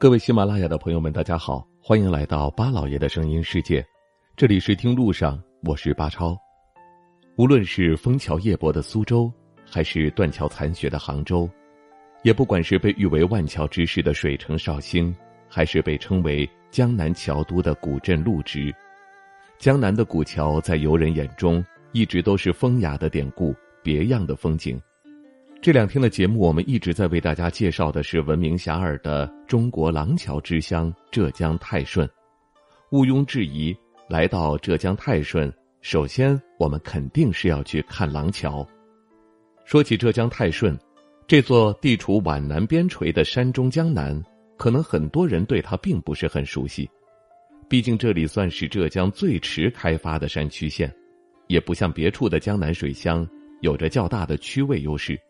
各位喜马拉雅的朋友们，大家好，欢迎来到巴老爷的声音世界。这里是听路上，我是巴超。无论是枫桥夜泊的苏州，还是断桥残雪的杭州，也不管是被誉为万桥之市的水城绍兴，还是被称为江南桥都的古镇陆直，江南的古桥在游人眼中一直都是风雅的典故，别样的风景。这两天的节目，我们一直在为大家介绍的是闻名遐迩的中国廊桥之乡浙江泰顺。毋庸置疑，来到浙江泰顺，首先我们肯定是要去看廊桥。说起浙江泰顺，这座地处皖南边陲的山中江南，可能很多人对它并不是很熟悉。毕竟这里算是浙江最迟开发的山区县，也不像别处的江南水乡有着较大的区位优势。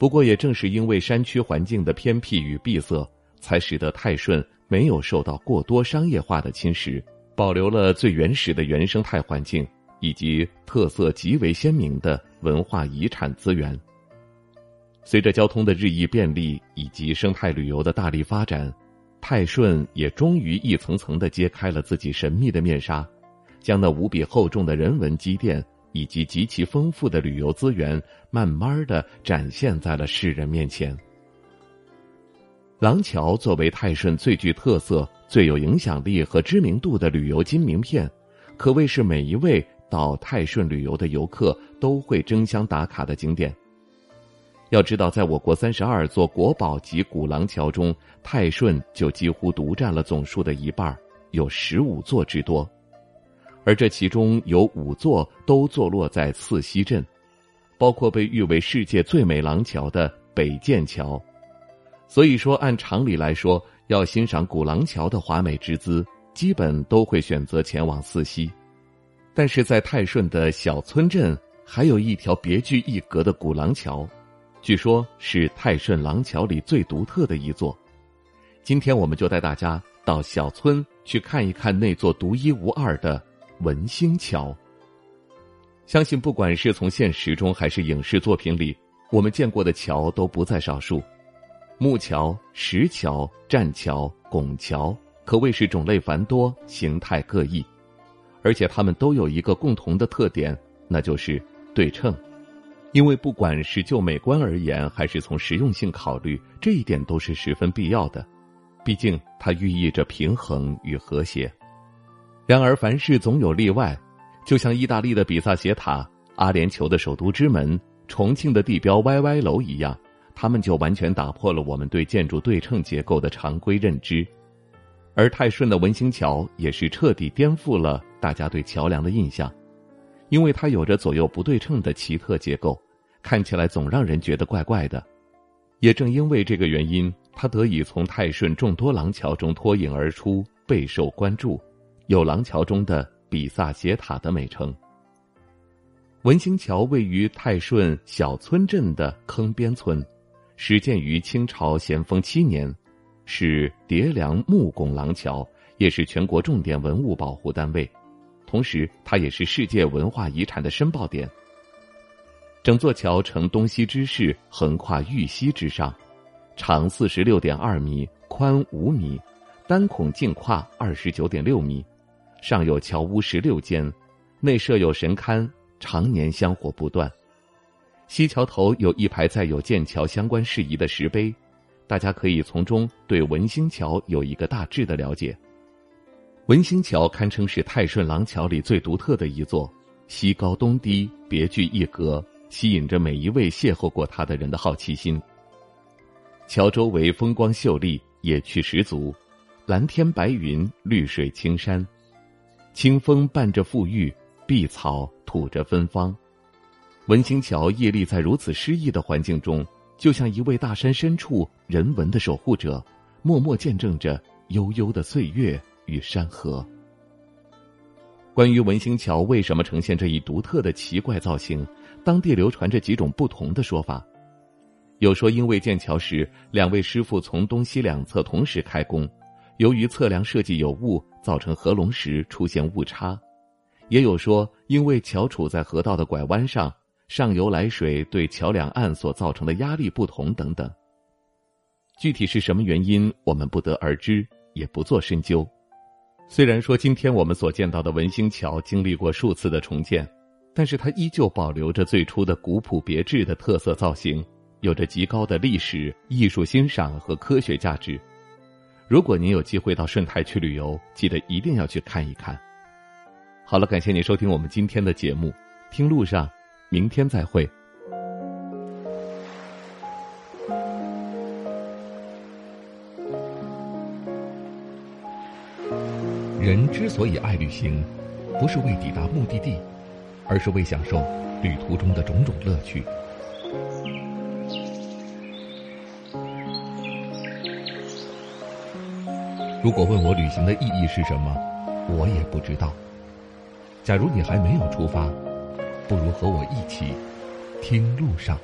不过，也正是因为山区环境的偏僻与闭塞，才使得泰顺没有受到过多商业化的侵蚀，保留了最原始的原生态环境以及特色极为鲜明的文化遗产资源。随着交通的日益便利以及生态旅游的大力发展，泰顺也终于一层层的揭开了自己神秘的面纱，将那无比厚重的人文积淀。以及极其丰富的旅游资源，慢慢的展现在了世人面前。廊桥作为泰顺最具特色、最有影响力和知名度的旅游金名片，可谓是每一位到泰顺旅游的游客都会争相打卡的景点。要知道，在我国三十二座国宝级古廊桥中，泰顺就几乎独占了总数的一半，有十五座之多。而这其中有五座都坐落在泗溪镇，包括被誉为世界最美廊桥的北涧桥。所以说，按常理来说，要欣赏古廊桥的华美之姿，基本都会选择前往泗溪。但是在泰顺的小村镇，还有一条别具一格的古廊桥，据说是泰顺廊桥里最独特的一座。今天，我们就带大家到小村去看一看那座独一无二的。文星桥，相信不管是从现实中还是影视作品里，我们见过的桥都不在少数。木桥、石桥、栈桥、拱桥，可谓是种类繁多、形态各异，而且它们都有一个共同的特点，那就是对称。因为不管是就美观而言，还是从实用性考虑，这一点都是十分必要的。毕竟它寓意着平衡与和谐。然而，凡事总有例外，就像意大利的比萨斜塔、阿联酋的首都之门、重庆的地标歪歪楼一样，他们就完全打破了我们对建筑对称结构的常规认知。而泰顺的文兴桥也是彻底颠覆了大家对桥梁的印象，因为它有着左右不对称的奇特结构，看起来总让人觉得怪怪的。也正因为这个原因，它得以从泰顺众多廊桥中脱颖而出，备受关注。有廊桥中的比萨斜塔的美称。文兴桥位于泰顺小村镇的坑边村，始建于清朝咸丰七年，是叠梁木拱廊桥，也是全国重点文物保护单位，同时它也是世界文化遗产的申报点。整座桥呈东西之势，横跨玉溪之上，长四十六点二米，宽五米，单孔净跨二十九点六米。上有桥屋十六间，内设有神龛，常年香火不断。西桥头有一排载有建桥相关事宜的石碑，大家可以从中对文兴桥有一个大致的了解。文兴桥堪称是泰顺廊桥里最独特的一座，西高东低，别具一格，吸引着每一位邂逅过它的人的好奇心。桥周围风光秀丽，野趣十足，蓝天白云，绿水青山。清风伴着馥郁，碧草吐着芬芳。文兴桥屹立在如此诗意的环境中，就像一位大山深处人文的守护者，默默见证着悠悠的岁月与山河。关于文兴桥为什么呈现这一独特的奇怪造型，当地流传着几种不同的说法。有说因为建桥时两位师傅从东西两侧同时开工。由于测量设计有误，造成合龙时出现误差，也有说因为桥处在河道的拐弯上，上游来水对桥两岸所造成的压力不同等等。具体是什么原因，我们不得而知，也不做深究。虽然说今天我们所见到的文兴桥经历过数次的重建，但是它依旧保留着最初的古朴别致的特色造型，有着极高的历史、艺术欣赏和科学价值。如果您有机会到顺泰去旅游，记得一定要去看一看。好了，感谢您收听我们今天的节目，听路上，明天再会。人之所以爱旅行，不是为抵达目的地，而是为享受旅途中的种种乐趣。如果问我旅行的意义是什么，我也不知道。假如你还没有出发，不如和我一起听路上。